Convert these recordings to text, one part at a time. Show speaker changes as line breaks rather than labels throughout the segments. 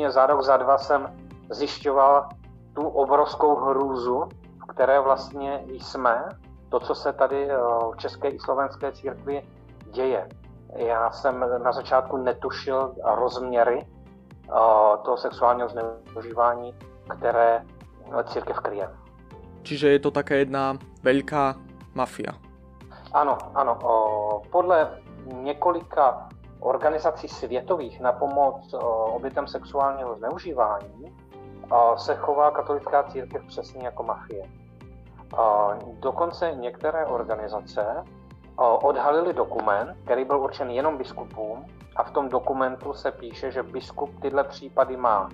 postupně za rok, za dva jsem zjišťoval tu obrovskou hrůzu, v které vlastně jsme, to, co se tady v České i Slovenské církvi děje. Já jsem na začátku netušil rozměry toho sexuálního zneužívání, které církev kryje.
Čiže je to také jedna velká mafia.
Ano, ano. Podle několika organizací světových na pomoc obětem sexuálního zneužívání se chová katolická církev přesně jako mafie. Dokonce některé organizace odhalili dokument, který byl určen jenom biskupům a v tom dokumentu se píše, že biskup tyhle případy má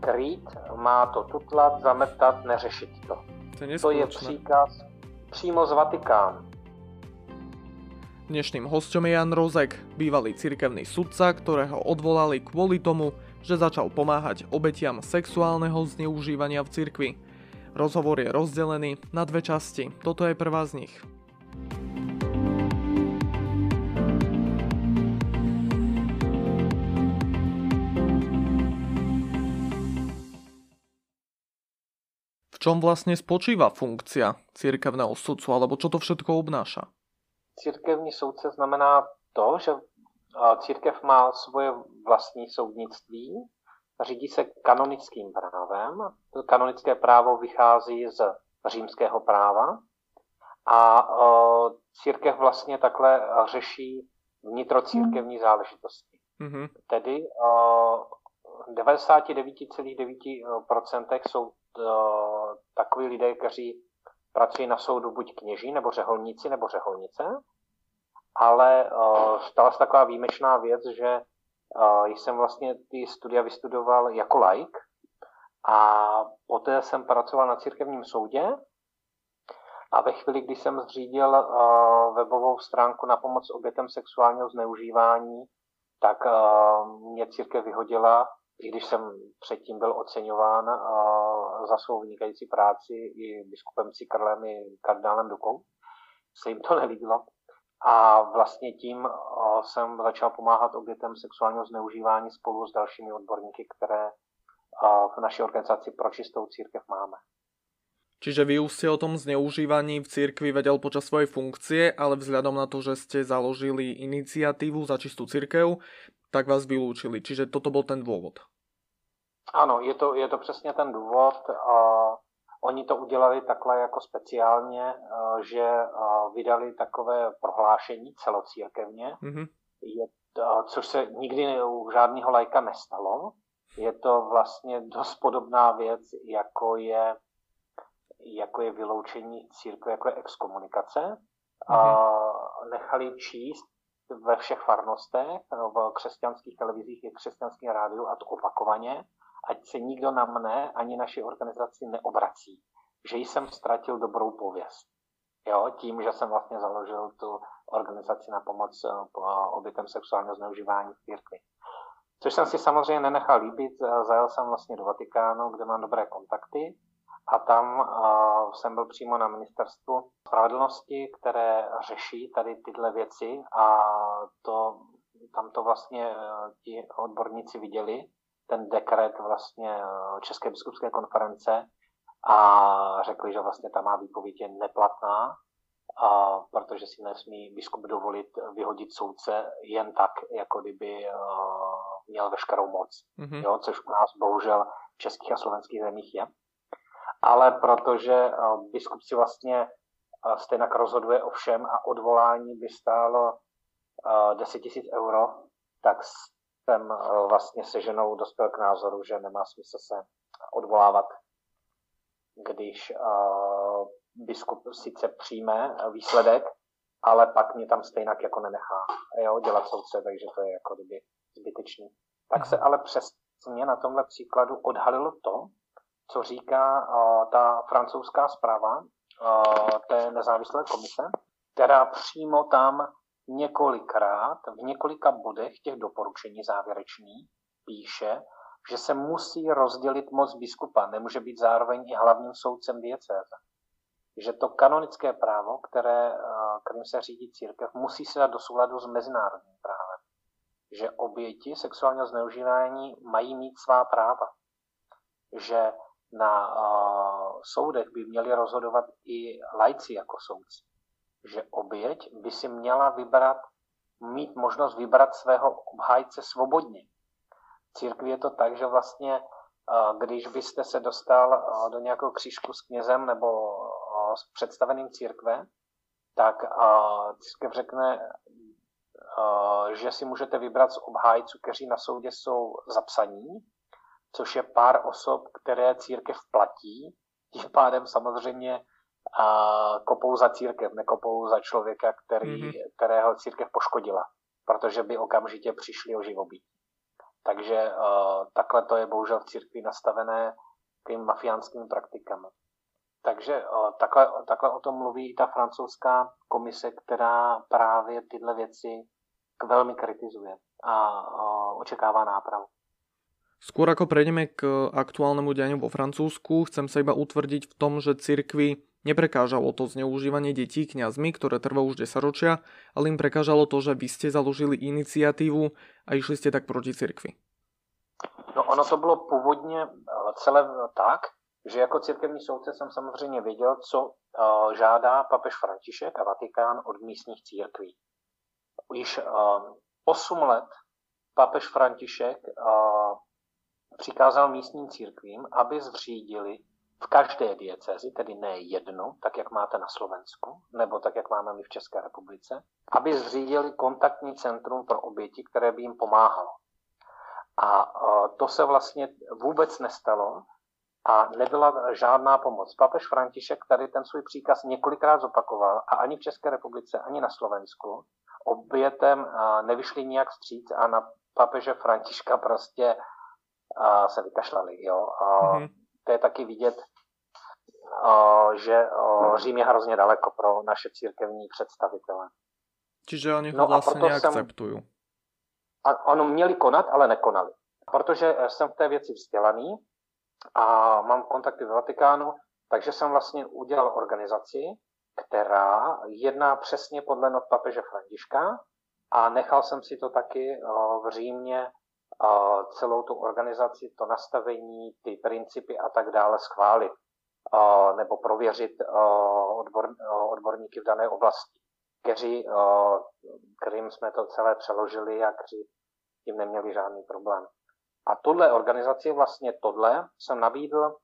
krýt, má to tutlat, zametat, neřešit to.
To je,
to je příkaz přímo z Vatikánu.
Dnešným hostom je Jan Rozek, bývalý cirkevný sudca, ktorého odvolali kvôli tomu, že začal pomáhať obetiam sexuálneho zneužívania v cirkvi. Rozhovor je rozdelený na dve časti. Toto je prvá z nich. čom vlastne spočíva funkcia církevného sudcu, alebo čo to všetko obnáša?
Církevní soudce znamená to, že církev má svoje vlastní soudnictví, řídí se kanonickým právem. Kanonické právo vychází z římského práva a církev vlastně takhle řeší vnitrocírkevní záležitosti. Mm-hmm. Tedy v 99,9% jsou takoví lidé, kteří pracují na soudu buď kněží, nebo řeholníci, nebo řeholnice. Ale stala se taková výjimečná věc, že jsem vlastně ty studia vystudoval jako laik a poté jsem pracoval na církevním soudě a ve chvíli, kdy jsem zřídil webovou stránku na pomoc obětem sexuálního zneužívání, tak mě církev vyhodila i když jsem předtím byl oceňován za svou vynikající práci i biskupem Cikrlem, i kardinálem Dukou, se jim to nelíbilo. A vlastně tím jsem začal pomáhat obětem sexuálního zneužívání spolu s dalšími odborníky, které v naší organizaci pro čistou církev máme.
Čiže vy už ste o tom zneužívaní v cirkvi vedel počas svojej funkcie, ale vzhľadom na to, že ste založili iniciatívu za čistú cirkev, tak vás vylúčili. Čiže toto bol ten dôvod.
Ano, je to, je to přesně ten důvod. Uh, oni to udělali takhle jako speciálně, uh, že uh, vydali takové prohlášení celocírkevně, mm-hmm. je, uh, což se nikdy u žádného lajka nestalo. Je to vlastně dost podobná věc, jako je, jako je vyloučení církve, jako je exkomunikace. Mm-hmm. Uh, nechali číst ve všech farnostech, v křesťanských televizích i křesťanských rádiu a to opakovaně ať se nikdo na mne ani naši organizaci neobrací, že jsem ztratil dobrou pověst. Jo, tím, že jsem vlastně založil tu organizaci na pomoc eh, obětem sexuálního zneužívání v církvi. Což jsem si samozřejmě nenechal líbit, eh, zajel jsem vlastně do Vatikánu, kde mám dobré kontakty a tam uh, jsem byl přímo na ministerstvu spravedlnosti, které řeší tady tyhle věci a to, tam to vlastně uh, ti odborníci viděli ten dekret vlastně eh, České biskupské konference a řekli, že vlastně ta má výpověď je neplatná, a protože si nesmí biskup dovolit vyhodit soudce jen tak, jako kdyby uh, měl veškerou moc, mm-hmm. jo, což u nás bohužel v českých a slovenských zemích je. Ale protože uh, biskup si vlastně stejně rozhoduje o všem a odvolání by stálo uh, 10 000 euro, tak jsem eh, vlastně se ženou dospěl k názoru, že nemá smysl se odvolávat, když uh, biskup sice přijme výsledek, ale pak mě tam stejně jako nenechá jo, dělat soudce, takže to je jako kdyby zbytečný. Tak se ale přesně na tomhle příkladu odhalilo to, co říká uh, ta francouzská zpráva uh, té nezávislé komise, která přímo tam několikrát v několika bodech těch doporučení závěrečných píše, že se musí rozdělit moc biskupa, nemůže být zároveň i hlavním soudcem diecéze. Že to kanonické právo, které, kterým se řídí církev, musí se dát do souladu s mezinárodním právem. že oběti sexuálního zneužívání mají mít svá práva. Že na uh, soudech by měli rozhodovat i lajci jako soudci. Že oběť by si měla vybrat, mít možnost vybrat svého obhájce svobodně. V církvi je to tak, že vlastně, uh, když byste se dostal uh, do nějakého křížku s knězem nebo uh, s představeným církve, tak církev řekne, že si můžete vybrat z obhájců, kteří na soudě jsou zapsaní, což je pár osob, které církev platí. Tím pádem samozřejmě a kopou za církev, nekopou za člověka, který, mm-hmm. kterého církev poškodila, protože by okamžitě přišli o živobytí. Takže uh, takhle to je bohužel v církvi nastavené tím mafiánskými praktikami. Takže uh, takhle, takhle o tom mluví i ta francouzská komise, která právě tyhle věci velmi kritizuje a uh, očekává nápravu.
Skôr ako prejdeme k aktuálnemu dianiu vo Francúzsku, chcem sa iba utvrdiť v tom, že cirkvi neprekážalo to zneužívanie detí kňazmi, ktoré trvá už 10 ročia, ale im prekážalo to, že vy ste založili iniciatívu a išli ste tak proti cirkvi.
No ono to bylo původně celé tak, že jako církevní soudce jsem samozřejmě věděl, co uh, žádá papež František a Vatikán od místních církví. Již uh, 8 let papež František přikázal místním církvím, aby zřídili v každé diecezi, tedy ne jednu, tak jak máte na Slovensku, nebo tak jak máme my v České republice, aby zřídili kontaktní centrum pro oběti, které by jim pomáhalo. A to se vlastně vůbec nestalo a nebyla žádná pomoc. Papež František tady ten svůj příkaz několikrát zopakoval a ani v České republice, ani na Slovensku obětem nevyšli nijak vstříc a na papeže Františka prostě a se vykašlali. Jo? A mm-hmm. To je taky vidět, že Řím je hrozně daleko pro naše církevní představitele.
Čiže oni ho no vlastně neakceptují.
A ono měli konat, ale nekonali. Protože jsem v té věci vzdělaný a mám kontakty ve Vatikánu, takže jsem vlastně udělal organizaci, která jedná přesně podle not papeže Františka a nechal jsem si to taky v Římě celou tu organizaci, to nastavení, ty principy a tak dále schválit nebo prověřit odbor, odborníky v dané oblasti, kteří, kterým jsme to celé přeložili a kteří tím neměli žádný problém. A tohle organizaci, vlastně tohle, jsem nabídl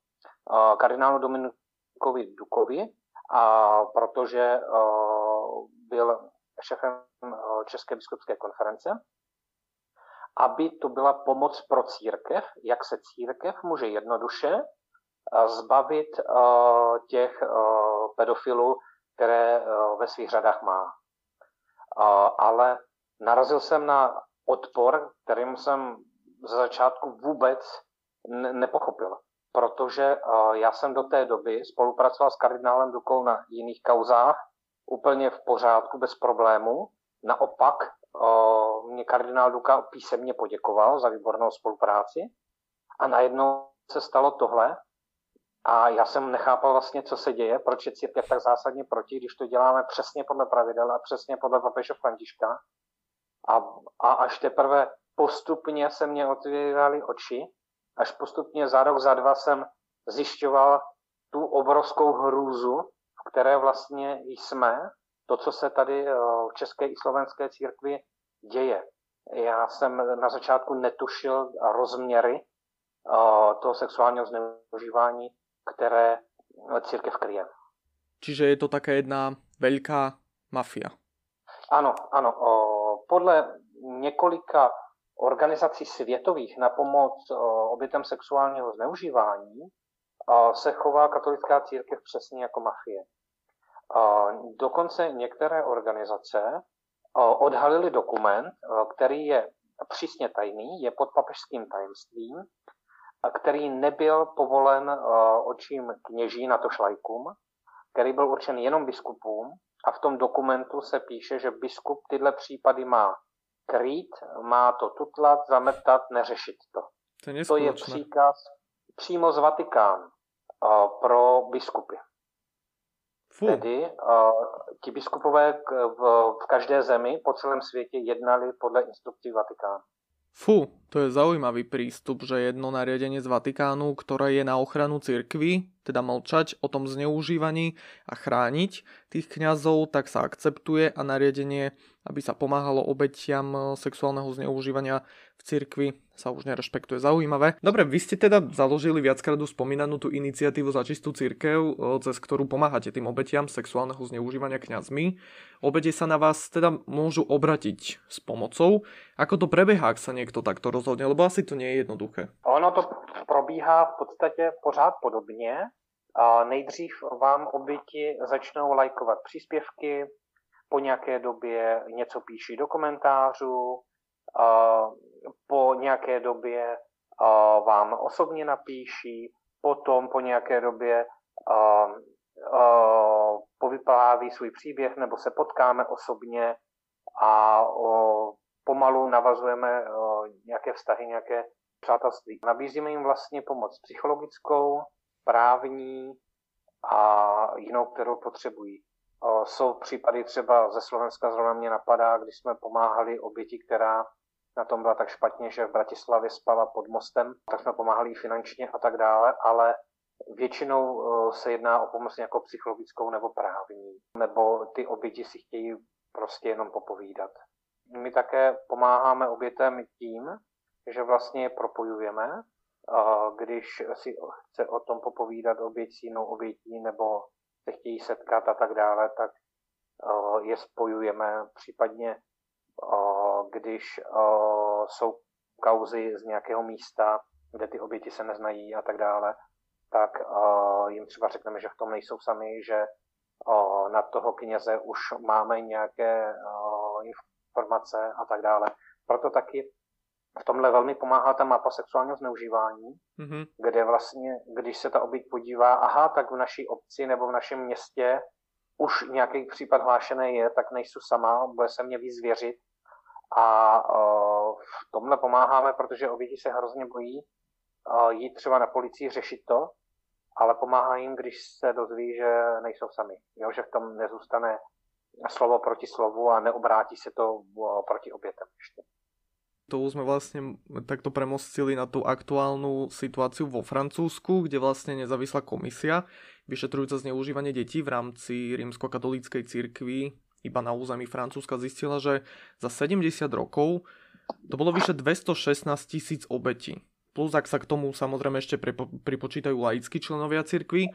kardinálu Dominikovi Dukovi, a protože byl šefem České biskupské konference aby to byla pomoc pro církev, jak se církev může jednoduše zbavit eh, těch eh, pedofilů, které ve svých řadách má. Ale narazil jsem na odpor, kterým jsem ze začátku vůbec nepochopil, protože já jsem do té doby spolupracoval s kardinálem Dukou na jiných kauzách úplně v pořádku, bez problému. Naopak mě kardinál Duka písemně poděkoval za výbornou spolupráci a najednou se stalo tohle a já jsem nechápal vlastně, co se děje, proč je církev tak zásadně proti, když to děláme přesně podle pravidel a přesně podle papeže Františka. A, a až teprve postupně se mě otvíraly oči, až postupně za rok, za dva jsem zjišťoval tu obrovskou hrůzu, v které vlastně jsme to, co se tady eh, v české i slovenské církvi děje. Já jsem na začátku netušil rozměry eh, toho sexuálního zneužívání, které církev kryje.
Čiže je to také jedna velká mafia.
Ano, ano. Podle několika organizací světových na pomoc obětem sexuálního zneužívání se chová katolická církev přesně jako mafie. Dokonce některé organizace odhalili dokument, který je přísně tajný, je pod papežským tajemstvím, který nebyl povolen očím kněží na to šlajkům, který byl určen jenom biskupům a v tom dokumentu se píše, že biskup tyhle případy má krýt, má to tutlat, zametat, neřešit to.
To, je,
to je příkaz přímo z Vatikánu pro biskupy. Fů. Tedy uh, ti biskupové v, v každé zemi po celém světě jednali podle instrukcí Vatikánu.
Fú, to je zaujímavý prístup, že jedno nariadenie z Vatikánu, ktoré je na ochranu cirkvy, teda mlčať o tom zneužívaní a chrániť tých kňazov, tak sa akceptuje a nariadenie, aby sa pomáhalo obetiam sexuálneho zneužívania v cirkvi, sa už nerešpektuje. Zaujímavé. Dobre, vy ste teda založili viackrát spomínanú tú iniciatívu za čistú církev, cez ktorú pomáhate tým obetiam sexuálneho zneužívania kňazmi. Obete sa na vás teda môžu obratiť s pomocou. Ako to prebieha, ak sa niekto takto rozhodne? Lebo asi to nie je jednoduché.
Ono to probíhá v podstatě pořád podobně. Nejdřív vám oběti začnou lajkovat příspěvky, po nějaké době něco píší do komentářů, po nějaké době vám osobně napíší, potom po nějaké době povypráví svůj příběh nebo se potkáme osobně a pomalu navazujeme nějaké vztahy, nějaké přátelství. Nabízíme jim vlastně pomoc psychologickou, právní a jinou, kterou potřebují. Jsou případy třeba ze Slovenska, zrovna mě napadá, když jsme pomáhali oběti, která na tom byla tak špatně, že v Bratislavě spala pod mostem, tak jsme pomáhali finančně a tak dále, ale většinou se jedná o pomoc jako psychologickou nebo právní, nebo ty oběti si chtějí prostě jenom popovídat. My také pomáháme obětem tím, že vlastně je propojujeme, když si chce o tom popovídat oběť s jinou obětí nebo se chtějí setkat a tak dále, tak je spojujeme, případně když jsou kauzy z nějakého místa, kde ty oběti se neznají a tak dále, tak jim třeba řekneme, že v tom nejsou sami, že na toho kněze už máme nějaké informace a tak dále. Proto taky v tomhle velmi pomáhá ta mapa sexuálního zneužívání, mm-hmm. kde vlastně, když se ta oběť podívá, aha, tak v naší obci nebo v našem městě už nějaký případ hlášený je, tak nejsou sama, bude se mě víc věřit a v tomhle pomáháme, protože oběti se hrozně bojí jít třeba na policii řešit to, ale pomáhá jim, když se dozví, že nejsou sami. Jo, že v tom nezůstane slovo proti slovu a neobrátí se to proti obětem ještě.
To už jsme vlastně takto premostili na tu aktuálnu situáciu vo Francúzsku, kde vlastně nezávislá komisia vyšetrujúca zneužívanie detí v rámci rímskokatolíckej cirkvi iba na území Francúzska zistila, že za 70 rokov to bolo vyše 216 tisíc obetí. Plus, ak sa k tomu samozrejme ešte pripo, pripočítajú laickí členovia cirkvy,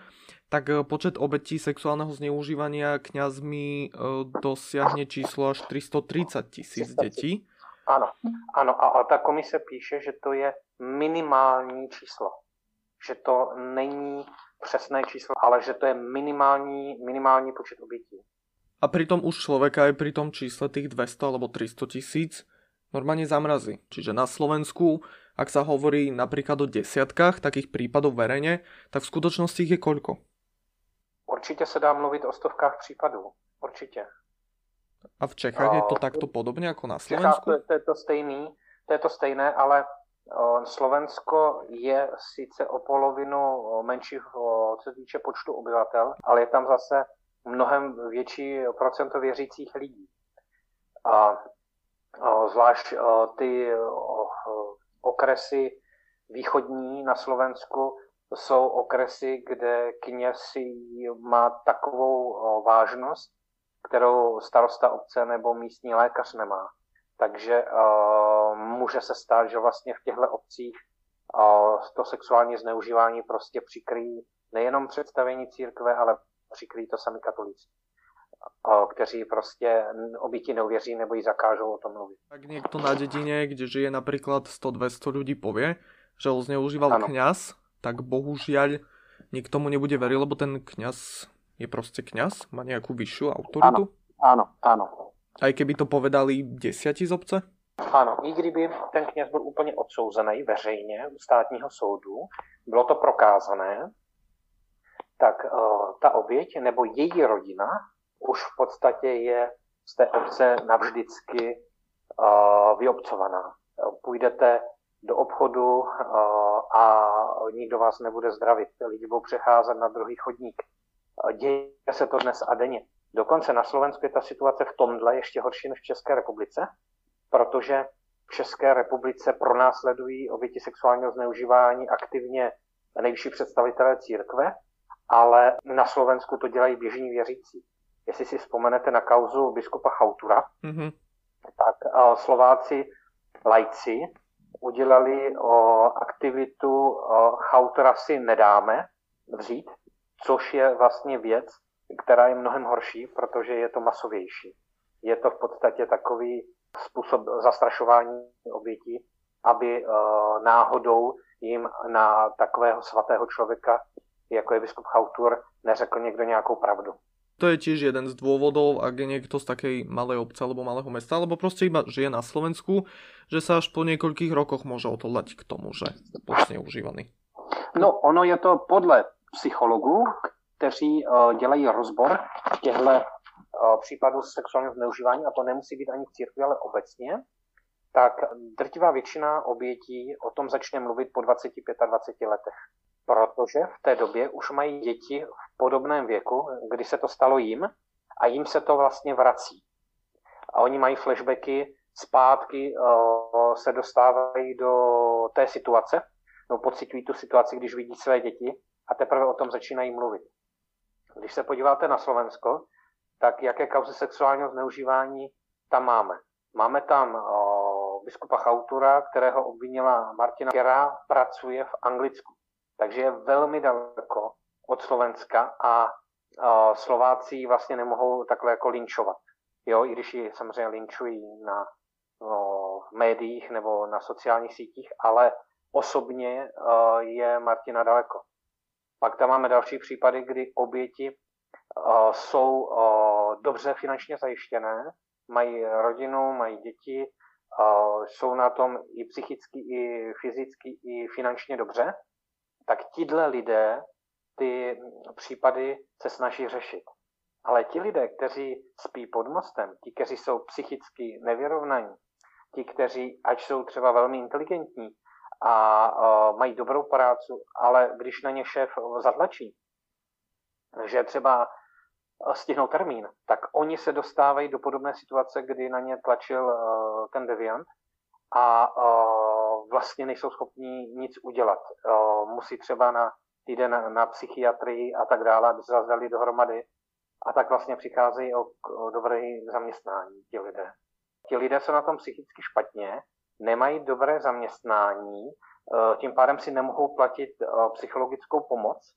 tak e, počet obetí sexuálneho zneužívania kňazmi e, dosiahne číslo až 330 tisíc detí.
Ano, ano a, a ta komise píše, že to je minimální číslo. Že to není přesné číslo, ale že to je minimální, minimální počet obětí.
A pritom už človeka aj pri tom čísle tých 200 alebo 300 tisíc normálne zamrazí. Čiže na Slovensku, ak sa hovorí napríklad o desiatkách takých prípadov verejne, tak v skutočnosti ich je koľko?
Určitě se dá mluvit o stovkách případů. Určitě.
A v Čechách je to takto podobně jako na Slovensku?
to, to je to stejný, to je to stejné, ale Slovensko je sice o polovinu menší, co se týče počtu obyvatel, ale je tam zase mnohem větší procento věřících lidí. A, zvlášť ty okresy východní na Slovensku jsou okresy, kde kněz má takovou vážnost, kterou starosta obce nebo místní lékař nemá. Takže uh, může se stát, že vlastně v těchto obcích uh, to sexuální zneužívání prostě přikryjí nejenom představení církve, ale přikryjí to sami katolíci kteří prostě obyti neuvěří nebo ji zakážou o tom mluvit.
Tak někdo na dědině, kde žije například 100-200 lidí pově, že ho zneužíval ano. kňaz, tak bohužiaľ nikto mu nebude veriť, lebo ten kňaz je prostě kňaz, má nějakou vyššiu autoritu.
Ano, ano, ano.
Aj keby to povedali desiatí z obce?
Ano, i kdyby ten kněz byl úplně odsouzený veřejně u státního soudu, bylo to prokázané, tak uh, ta oběť nebo její rodina už v podstatě je z té obce navždycky uh, vyobcovaná. Půjdete do obchodu uh, a nikdo vás nebude zdravit. Lidi budou přecházet na druhý chodník. Děje se to dnes a denně. Dokonce na Slovensku je ta situace v tomhle ještě horší než v České republice, protože v České republice pronásledují oběti sexuálního zneužívání aktivně nejvyšší představitelé církve, ale na Slovensku to dělají běžní věřící. Jestli si vzpomenete na kauzu biskupa Chautura, mm-hmm. tak Slováci lajci udělali uh, aktivitu uh, Chautura si nedáme vzít, což je vlastně věc, která je mnohem horší, protože je to masovější. Je to v podstatě takový způsob zastrašování obětí, aby uh, náhodou jim na takového svatého člověka, jako je biskup Chautur, neřekl někdo nějakou pravdu.
To je tiež jeden z dôvodov, ak je niekto z takej malej obce alebo malého mesta, alebo proste iba žije na Slovensku, že sa až po niekoľkých rokoch môže odhodlať k tomu, že bol zneužívaný.
No, ono je to podle psychologů, kteří uh, dělají rozbor těchto uh, případů sexuálního zneužívání, a to nemusí být ani v církvi, ale obecně, tak drtivá většina obětí o tom začne mluvit po 20-25 letech. Protože v té době už mají děti v podobném věku, kdy se to stalo jim a jim se to vlastně vrací. A oni mají flashbacky, zpátky uh, se dostávají do té situace, no pocitují tu situaci, když vidí své děti a teprve o tom začínají mluvit. Když se podíváte na Slovensko, tak jaké kauzy sexuálního zneužívání tam máme? Máme tam o, biskupa Chautura, kterého obvinila Martina, která pracuje v Anglicku. Takže je velmi daleko od Slovenska a o, Slováci vlastně nemohou takhle jako linčovat. Jo, i když ji samozřejmě linčují na no, v médiích nebo na sociálních sítích, ale osobně o, je Martina daleko. Pak tam máme další případy, kdy oběti uh, jsou uh, dobře finančně zajištěné, mají rodinu, mají děti, uh, jsou na tom i psychicky, i fyzicky, i finančně dobře, tak tihle lidé ty případy se snaží řešit. Ale ti lidé, kteří spí pod mostem, ti, kteří jsou psychicky nevyrovnaní, ti, kteří, ať jsou třeba velmi inteligentní, a mají dobrou práci, ale když na ně šéf zatlačí, že třeba stihnou termín, tak oni se dostávají do podobné situace, kdy na ně tlačil uh, ten deviant a uh, vlastně nejsou schopni nic udělat. Uh, musí třeba na týden na, psychiatrii a tak dále, aby se zazali dohromady a tak vlastně přicházejí o, o dobré zaměstnání ti lidé. Ti lidé jsou na tom psychicky špatně nemají dobré zaměstnání, eh, tím pádem si nemohou platit eh, psychologickou pomoc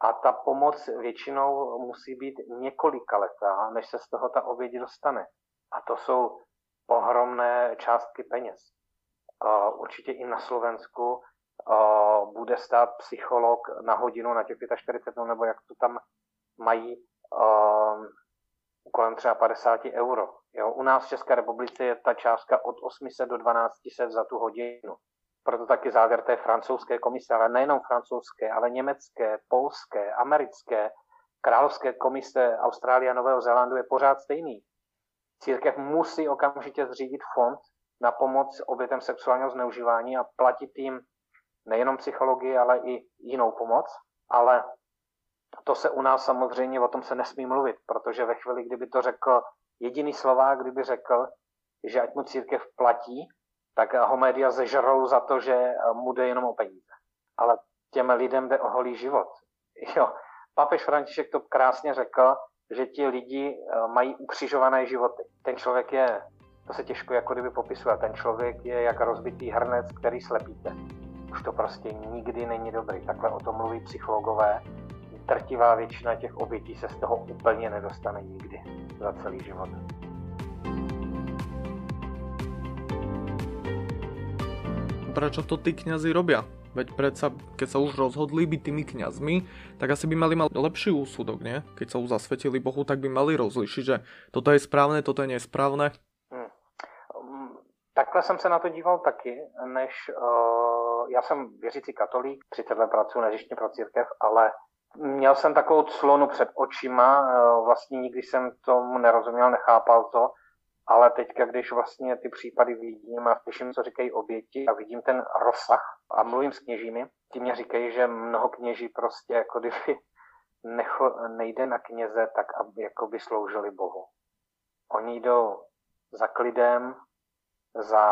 a ta pomoc většinou musí být několika letá, než se z toho ta oběť dostane. A to jsou ohromné částky peněz. Eh, určitě i na Slovensku bude stát psycholog na hodinu na těch 45 nebo jak to tam mají kolem třeba 50 euro. Jo, u nás v České republice je ta částka od 800 do 1200 za tu hodinu. Proto taky závěr té francouzské komise, ale nejenom francouzské, ale německé, polské, americké, královské komise Austrálie a Nového Zélandu je pořád stejný. Církev musí okamžitě zřídit fond na pomoc obětem sexuálního zneužívání a platit jim nejenom psychologii, ale i jinou pomoc. Ale to se u nás samozřejmě, o tom se nesmí mluvit, protože ve chvíli, kdyby to řekl jediný Slovák, kdyby řekl, že ať mu církev platí, tak ho média zežrou za to, že mu jde jenom o peníze. Ale těm lidem jde o holý život. Jo, papež František to krásně řekl, že ti lidi eh, mají ukřižované životy. Ten člověk je, to se těžko jako kdyby popisuje, ten člověk je jak rozbitý hrnec, který slepíte. Už to prostě nikdy není dobrý. Takhle o tom mluví psychologové drtivá většina těch obětí se z toho úplně nedostane nikdy za celý život.
Prečo to tí kňazi robia? Veď predsa, keď sa už rozhodli byť tými kňazmi, tak asi by mali mať lepší úsudok, nie? Keď sa už zasvetili Bohu, tak by mali rozlišiť, že toto je správne, toto je nesprávne. Hmm.
Takhle jsem se na to díval taky, než uh, já jsem věřící katolík, 30 let pracuji neřištně pro církev, ale Měl jsem takovou clonu před očima, eh, vlastně nikdy jsem tomu nerozuměl, nechápal to, ale teďka, když vlastně ty případy vidím a slyším, co říkají oběti a vidím ten rozsah a mluvím s kněžími, ti mě říkají, že mnoho kněží prostě jako kdyby necho, nejde na kněze tak, aby jako by sloužili Bohu. Oni jdou za klidem, za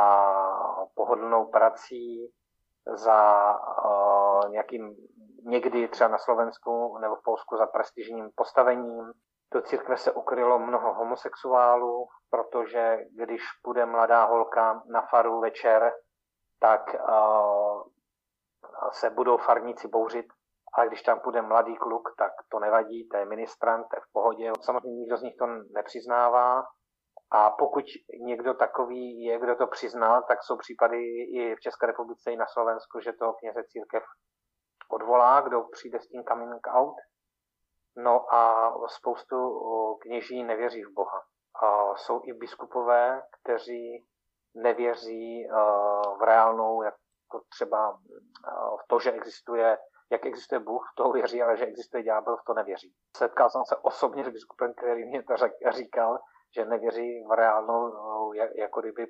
pohodlnou prací, za uh, nějakým někdy třeba na Slovensku nebo v Polsku za prestižním postavením. Do církve se ukrylo mnoho homosexuálů, protože když půjde mladá holka na faru večer, tak uh, se budou farníci bouřit, ale když tam půjde mladý kluk, tak to nevadí, to je ministrant, to je v pohodě. Samozřejmě nikdo z nich to nepřiznává, a pokud někdo takový je, kdo to přiznal, tak jsou případy i v České republice, i na Slovensku, že to kněze církev odvolá, kdo přijde s tím coming out. No a spoustu kněží nevěří v Boha. A jsou i biskupové, kteří nevěří v reálnou, jako třeba v to, že existuje, jak existuje Bůh, v toho věří, ale že existuje ďábel, v to nevěří. Setkal jsem se osobně s biskupem, který mě to říkal, že nevěří v reálnou, jako kdyby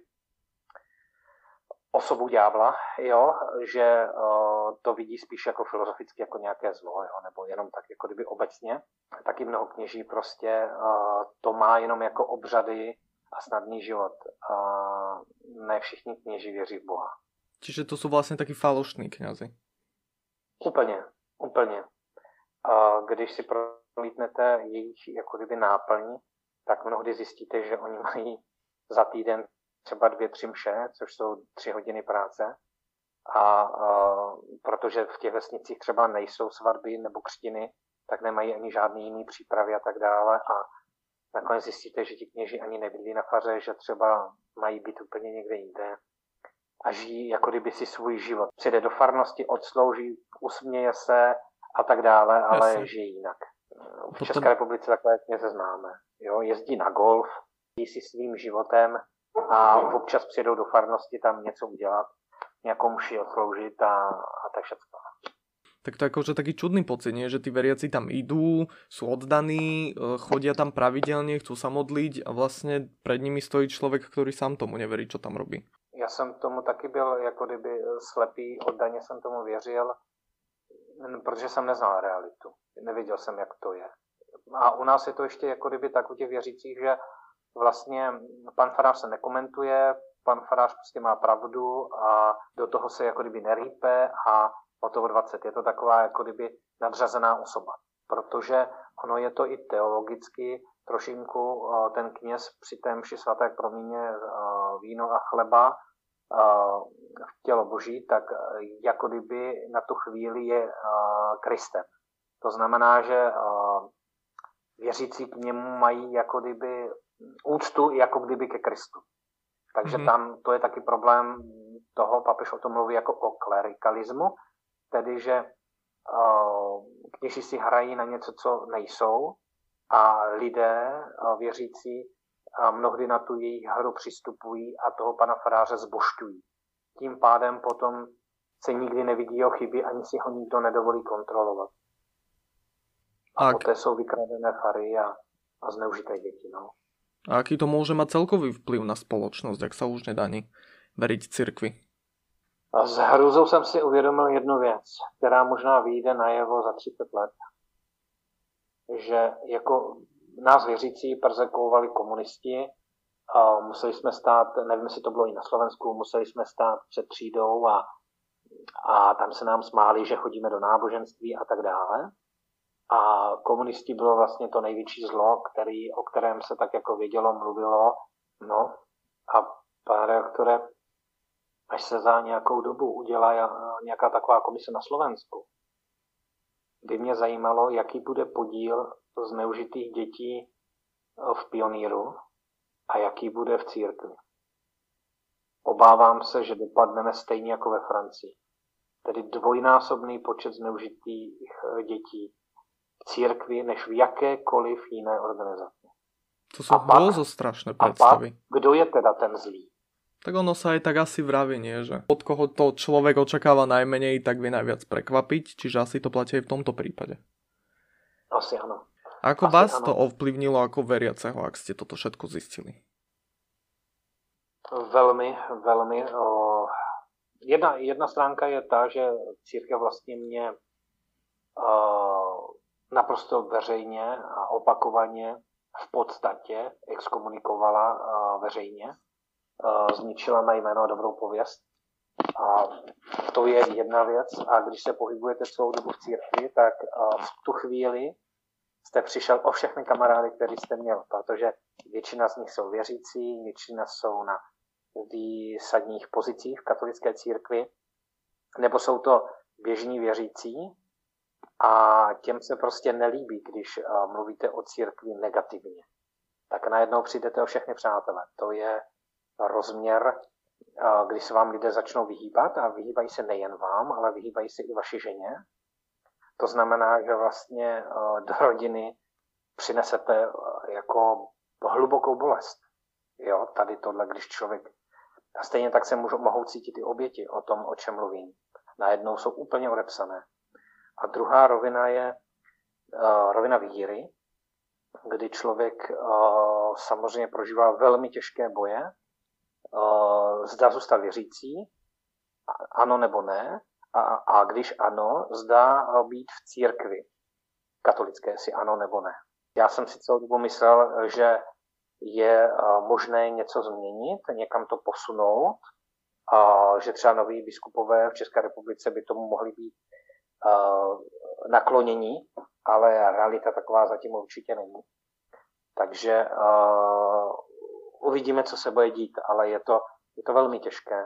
osobu ďábla, jo, že uh, to vidí spíš jako filozoficky jako nějaké zlo, jo, nebo jenom tak jako kdyby obecně. Taky mnoho kněží prostě uh, to má jenom jako obřady a snadný život. Uh, ne všichni kněží věří v Boha.
Čiže to jsou vlastně taky falošní knězi.
Úplně, úplně. Uh, když si prolítnete jejich jako kdyby náplň, tak mnohdy zjistíte, že oni mají za týden třeba dvě, tři mše, což jsou tři hodiny práce. A, a protože v těch vesnicích třeba nejsou svatby nebo křtiny, tak nemají ani žádný jiný přípravy a tak dále. A nakonec zjistíte, že ti kněži ani nebydlí na faře, že třeba mají být úplně někde jinde a žijí jako kdyby si svůj život. Přijde do farnosti, odslouží, usměje se a tak dále, ale Jasně. žije jinak. V Potom... České republice takové kněze známe. Jo, jezdí na golf, jezdí si svým životem a občas přijedou do farnosti tam něco udělat, nějakou muši odsloužit a, a tak všechno.
Tak to je akože taký čudný pocit, nie? že tí veriaci tam idú, sú oddaní, e, chodia tam pravidelne, chcú sa modliť a vlastne pred nimi stojí človek, ktorý sám tomu neverí, čo tam robí.
Já jsem tomu taky byl jako kdyby slepý, oddaně jsem tomu věřil, protože jsem neznal realitu. Nevěděl jsem, jak to je. A u nás je to ještě jako kdyby tak u těch věřících, že vlastně pan farář se nekomentuje, pan farář prostě má pravdu a do toho se jako kdyby nerýpe a o toho 20. Je to taková jako kdyby nadřazená osoba. Protože ono je to i teologicky trošinku ten kněz při té mši svaté proměně víno a chleba v tělo boží, tak jako kdyby na tu chvíli je Kristem. To znamená, že věřící k němu mají jako kdyby úctu jako kdyby ke Kristu. Takže mm-hmm. tam to je taky problém toho, papež o tom mluví jako o klerikalismu, tedy že uh, kněží si hrají na něco, co nejsou a lidé uh, věřící uh, mnohdy na tu jejich hru přistupují a toho pana faráře zbošťují. Tím pádem potom se nikdy nevidí jeho chyby, ani si ho nikdo nedovolí kontrolovat. A, a poté jsou vykradené fary a, a zneužité děti. No.
A aký to môže mať celkový vplyv na spoločnosť, ak sa už nedá ani veriť cirkvi?
A s hrůzou jsem si uvědomil jednu věc, která možná vyjde najevo za 30 let. Že jako nás věřící perzekovali komunisti, a museli jsme stát, nevím, jestli to bylo i na Slovensku, museli jsme stát před třídou a, a tam se nám smáli, že chodíme do náboženství a tak dále. A komunisti bylo vlastně to největší zlo, který, o kterém se tak jako vědělo, mluvilo. No a pane reaktore, až se za nějakou dobu udělá nějaká taková komise na Slovensku, by mě zajímalo, jaký bude podíl zneužitých dětí v pioníru a jaký bude v církvi. Obávám se, že dopadneme stejně jako ve Francii. Tedy dvojnásobný počet zneužitých dětí církvi než v jakékoliv jiné organizaci.
To sú hrôzo strašné predstavy. A pak,
kdo je teda ten zlý?
Tak ono sa aj tak asi vraví, nie? Že od koho to človek očakáva najmenej, tak vie najviac prekvapiť, čiže asi to platí aj v tomto prípade.
Asi áno.
Ako asi vás áno. to ovplyvnilo ako veriaceho, ak ste toto všetko zistili?
Velmi, velmi. O... Jedna, jedna stránka je ta, že církev vlastně mě o naprosto veřejně a opakovaně v podstatě exkomunikovala veřejně, zničila na jméno dobrou pověst. A to je jedna věc. A když se pohybujete celou dobu v církvi, tak v tu chvíli jste přišel o všechny kamarády, které jste měl, protože většina z nich jsou věřící, většina jsou na výsadních pozicích v katolické církvi, nebo jsou to běžní věřící a těm se prostě nelíbí, když mluvíte o církvi negativně. Tak najednou přijdete o všechny přátelé. To je rozměr, když se vám lidé začnou vyhýbat a vyhýbají se nejen vám, ale vyhýbají se i vaši ženě. To znamená, že vlastně do rodiny přinesete jako hlubokou bolest. Jo, tady tohle, když člověk... A stejně tak se můžou, mohou cítit i oběti o tom, o čem mluvím. Najednou jsou úplně odepsané. A druhá rovina je uh, rovina víry, kdy člověk uh, samozřejmě prožívá velmi těžké boje, uh, zda zůstat věřící, ano nebo ne, a, a když ano, zda být v církvi katolické, si ano nebo ne. Já jsem si celou dobu myslel, že je možné něco změnit, někam to posunout, a že třeba noví biskupové v České republice by tomu mohli být naklonění, ale realita taková zatím určitě není. Takže uh, uvidíme, co se bude dít, ale je to, je to velmi těžké.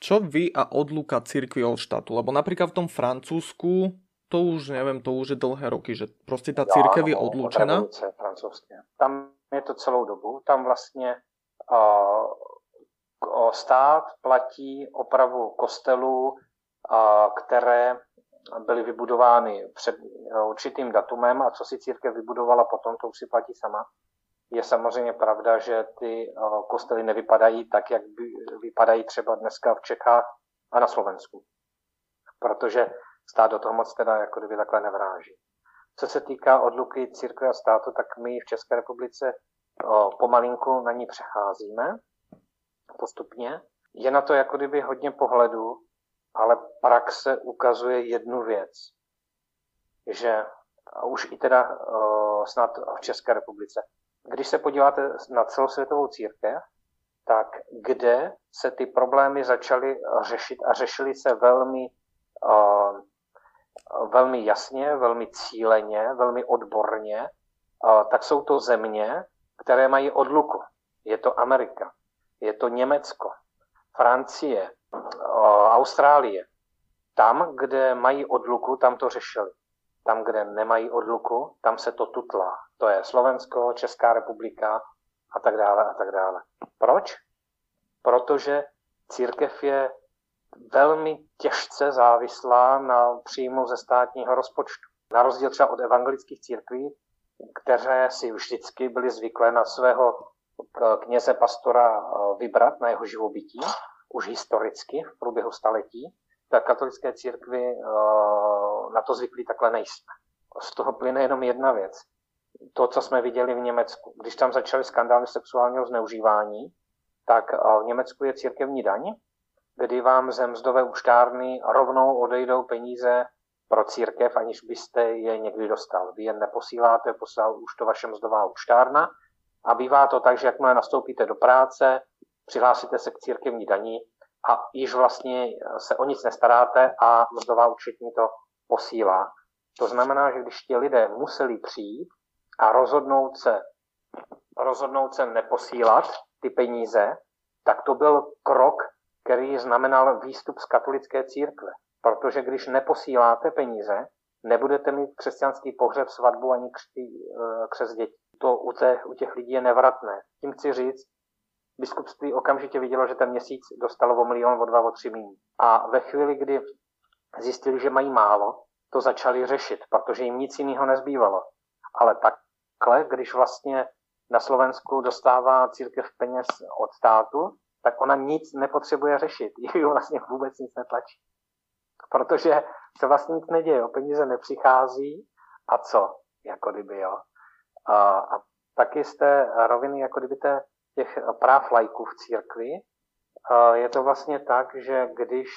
Čo vy a odluka církvy od štátu? Lebo napríklad v tom Francúzsku to už neviem, to už je dlhé roky, že prostě ta církev je odlučená.
francouzské. Tam je to celou dobu. Tam vlastně uh, stát platí opravu kostelů, uh, které byly vybudovány před určitým datumem a co si církev vybudovala potom, to už si platí sama. Je samozřejmě pravda, že ty kostely nevypadají tak, jak by vypadají třeba dneska v Čechách a na Slovensku. Protože stát do toho moc teda jako kdyby takhle nevráží. Co se týká odluky církve a státu, tak my v České republice pomalinku na ní přecházíme postupně. Je na to jako kdyby hodně pohledu, ale praxe ukazuje jednu věc, že už i teda snad v České republice, když se podíváte na celosvětovou církev, tak kde se ty problémy začaly řešit a řešily se velmi, velmi jasně, velmi cíleně, velmi odborně, tak jsou to země, které mají odluku. Je to Amerika, je to Německo, Francie, Austrálie. Tam, kde mají odluku, tam to řešili. Tam, kde nemají odluku, tam se to tutlá. To je Slovensko, Česká republika a tak dále a tak dále. Proč? Protože církev je velmi těžce závislá na příjmu ze státního rozpočtu. Na rozdíl třeba od evangelických církví, které si vždycky byly zvyklé na svého eh, kněze pastora eh, vybrat na jeho živobytí, už historicky v průběhu staletí, tak katolické církvy eh, na to zvyklí takhle nejsme. Z toho plyne jenom jedna věc. To, co jsme viděli v Německu. Když tam začaly skandály sexuálního zneužívání, tak eh, v Německu je církevní daň, kdy vám ze mzdové účtárny rovnou odejdou peníze pro církev, aniž byste je někdy dostal. Vy je neposíláte, poslal už to vaše mzdová účtárna a bývá to tak, že jakmile nastoupíte do práce, přihlásíte se k církevní daní a již vlastně se o nic nestaráte a mzdová účetní to posílá. To znamená, že když ti lidé museli přijít a rozhodnout se, rozhodnout se neposílat ty peníze, tak to byl krok, který znamenal výstup z katolické církve. Protože když neposíláte peníze, nebudete mít křesťanský pohřeb, svatbu ani eh, křes dětí. To u těch, u těch lidí je nevratné. Tím chci říct, biskupství okamžitě vidělo, že ten měsíc dostalo o milion, o dva, o tři míň. A ve chvíli, kdy zjistili, že mají málo, to začali řešit, protože jim nic jiného nezbývalo. Ale takhle, když vlastně na Slovensku dostává církev peněz od státu, tak ona nic nepotřebuje řešit. Ji vlastně vůbec nic netlačí. Protože se vlastně nic neděje, o peníze nepřichází a co, jako kdyby, jo. A, a taky z té roviny, jako kdyby té těch práv lajků v církvi, je to vlastně tak, že když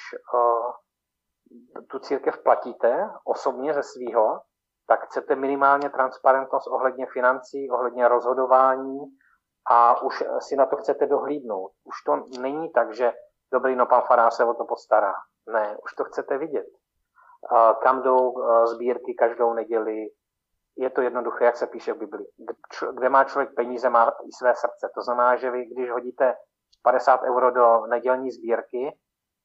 tu církev platíte osobně ze svýho, tak chcete minimálně transparentnost ohledně financí, ohledně rozhodování a už si na to chcete dohlídnout. Už to není tak, že dobrý, no pan Fará se o to postará. Ne, už to chcete vidět. Kam jdou sbírky každou neděli, je to jednoduché, jak se píše v Biblii. Kde má člověk peníze, má i své srdce. To znamená, že vy, když hodíte 50 euro do nedělní sbírky,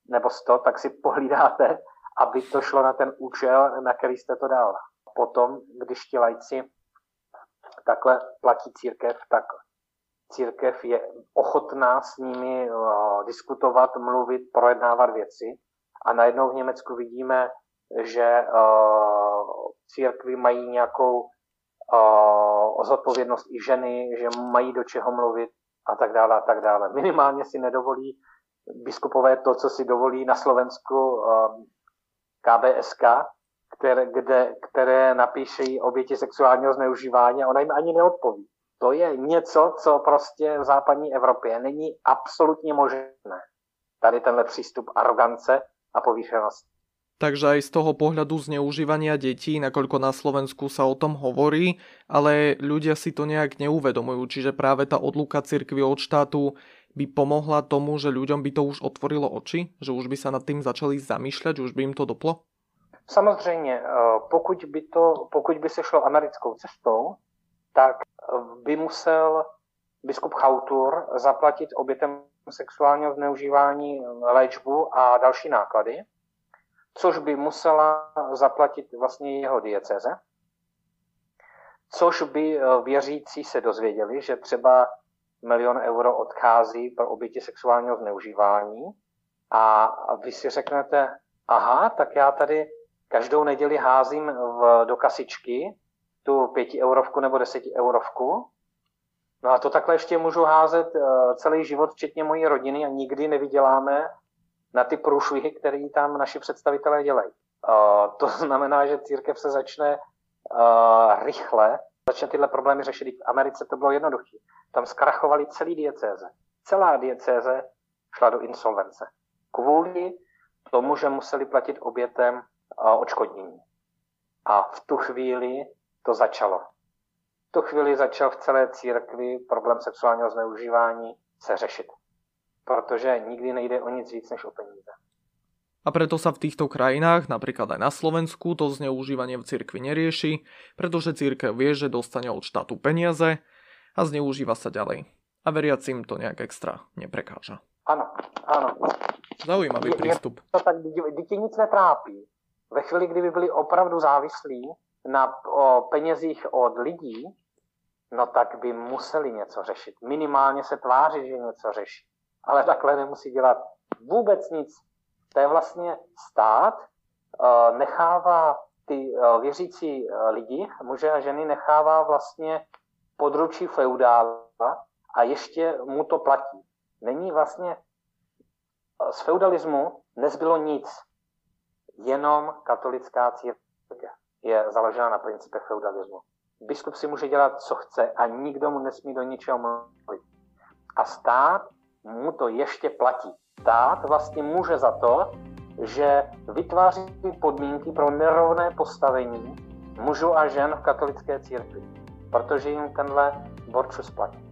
nebo 100, tak si pohlídáte, aby to šlo na ten účel, na který jste to dal. Potom, když ti lajci takhle platí církev, tak církev je ochotná s nimi diskutovat, mluvit, projednávat věci. A najednou v Německu vidíme, že církvy mají nějakou uh, zodpovědnost i ženy, že mají do čeho mluvit a tak dále a tak dále. Minimálně si nedovolí biskupové to, co si dovolí na Slovensku um, KBSK, které, kde, které napíšejí oběti sexuálního zneužívání a ona jim ani neodpoví. To je něco, co prostě v západní Evropě není absolutně možné. Tady tenhle přístup arogance a povýšenosti.
Takže aj z toho pohľadu zneužívania detí, nakoľko na Slovensku sa o tom hovorí, ale ľudia si to nejak neuvedomujú, čiže práve tá odluka cirkvi od štátu by pomohla tomu, že ľuďom by to už otvorilo oči, že už by sa nad tým začali zamýšľať, už by im to doplo?
Samozřejmě, eh, pokud by, to, pokud by se šlo americkou cestou, tak by musel biskup Chautur zaplatit obětem sexuálního zneužívání léčbu a další náklady což by musela zaplatit vlastně jeho dieceze, což by eh, věřící se dozvěděli, že třeba milion euro odchází pro oběti sexuálního zneužívání. A vy si řeknete, aha, tak já tady každou neděli házím v, do kasičky tu pěti eurovku nebo deseti eurovku, no a to takhle ještě můžu házet eh, celý život, včetně mojí rodiny a nikdy nevyděláme na ty průšvihy, které tam naši představitelé dělají. To znamená, že církev se začne rychle, začne tyhle problémy řešit. V Americe to bylo jednoduché. Tam zkrachovali celý diecéze. Celá diecéze šla do insolvence. Kvůli tomu, že museli platit obětem uh, odškodnění. A v tu chvíli to začalo. V tu chvíli začal v celé církvi problém sexuálního zneužívání se řešit protože nikdy nejde o nic víc než o peníze.
A preto sa v týchto krajinách, napríklad aj na Slovensku, to zneužívanie v cirkvi nerieši, pretože církev vie, že dostane od štátu peniaze a zneužíva sa ďalej. A veriacim to nejak extra neprekáža.
Ano, ano.
Zaujímavý je, přístup.
Je to tak, dítě nic netrápí. Ve chvíli, kdyby byli opravdu závislí na o penězích od lidí, no tak by museli něco řešit. Minimálně se tvářit, že něco řeší ale takhle nemusí dělat vůbec nic. To je vlastně stát, eh, nechává ty eh, věřící eh, lidi, muže a ženy, nechává vlastně područí feudála a ještě mu to platí. Není vlastně z feudalismu nezbylo nic, jenom katolická církev je založena na principech feudalismu. Biskup si může dělat, co chce a nikdo mu nesmí do ničeho mluvit. A stát mu to ještě platí. Stát vlastně může za to, že vytváří podmínky pro nerovné postavení mužů a žen v katolické církvi, protože jim tenhle borčus platí.